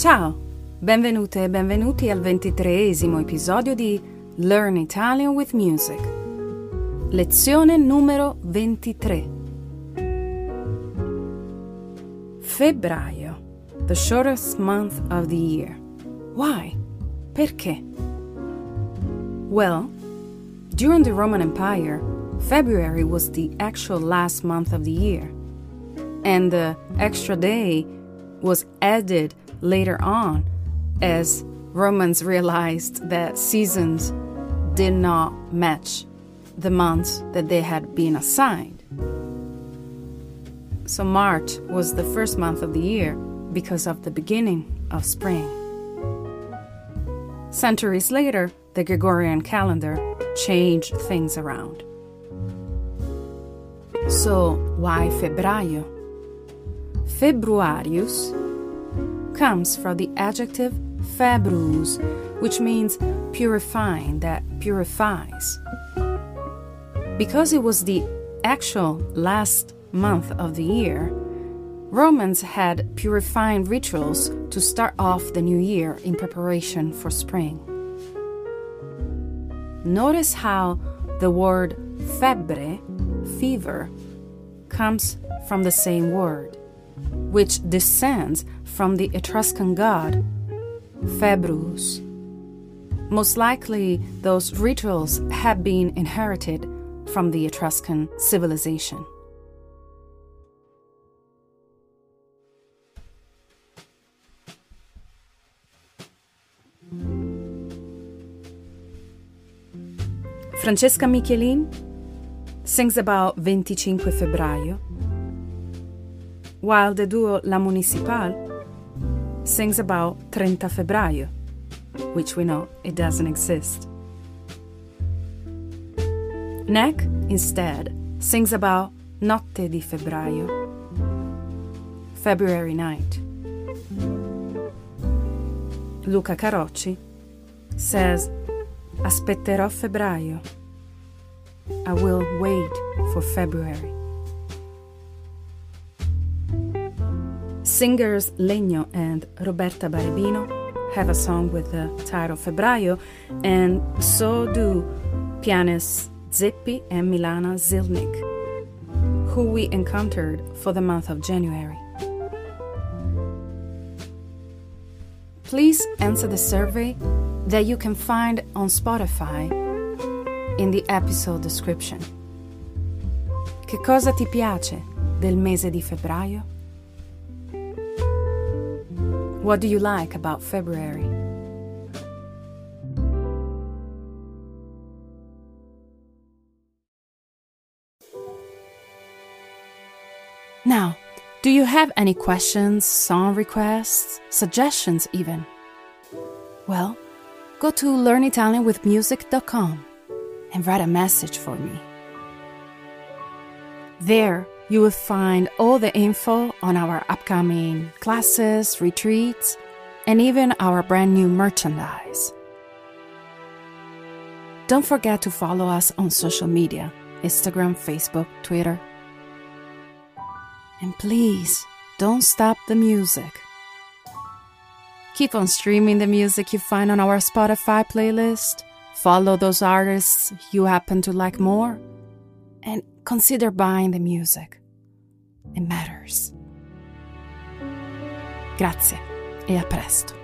Ciao, benvenute e benvenuti al ventitreesimo episodio di Learn Italian with Music. Lezione numero 23. Febbraio, the shortest month of the year. Why? Perché? Well, during the Roman Empire, February was the actual last month of the year, and the extra day was added later on as Romans realized that seasons did not match the months that they had been assigned. So March was the first month of the year because of the beginning of spring. Centuries later, the Gregorian calendar changed things around. So, why febbraio? Februarius comes from the adjective februs, which means purifying, that purifies. Because it was the actual last month of the year, Romans had purifying rituals to start off the new year in preparation for spring. Notice how the word febre, fever, comes from the same word, which descends from the Etruscan god Februs. Most likely, those rituals had been inherited from the Etruscan civilization. Francesca Michielin sings about 25 febbraio, while the duo La Municipal sings about 30 febbraio, which we know it doesn't exist. Nek, instead, sings about Notte di febbraio, February night. Luca Carocci says, Aspetterò febbraio. I will wait for February. Singers Legno and Roberta Barebino have a song with the title Febbraio, and so do pianists Zeppi and Milana Zilnik, who we encountered for the month of January. Please answer the survey that you can find on Spotify in the episode description. Che cosa ti piace del mese di febbraio? What do you like about February? Now, do you have any questions, song requests, suggestions even? Well, go to learnitalianwithmusic.com and write a message for me. There, you will find all the info on our upcoming classes, retreats, and even our brand new merchandise. Don't forget to follow us on social media Instagram, Facebook, Twitter. And please don't stop the music. Keep on streaming the music you find on our Spotify playlist. Follow those artists you happen to like more. And consider buying the music. It matters. Grazie e a presto.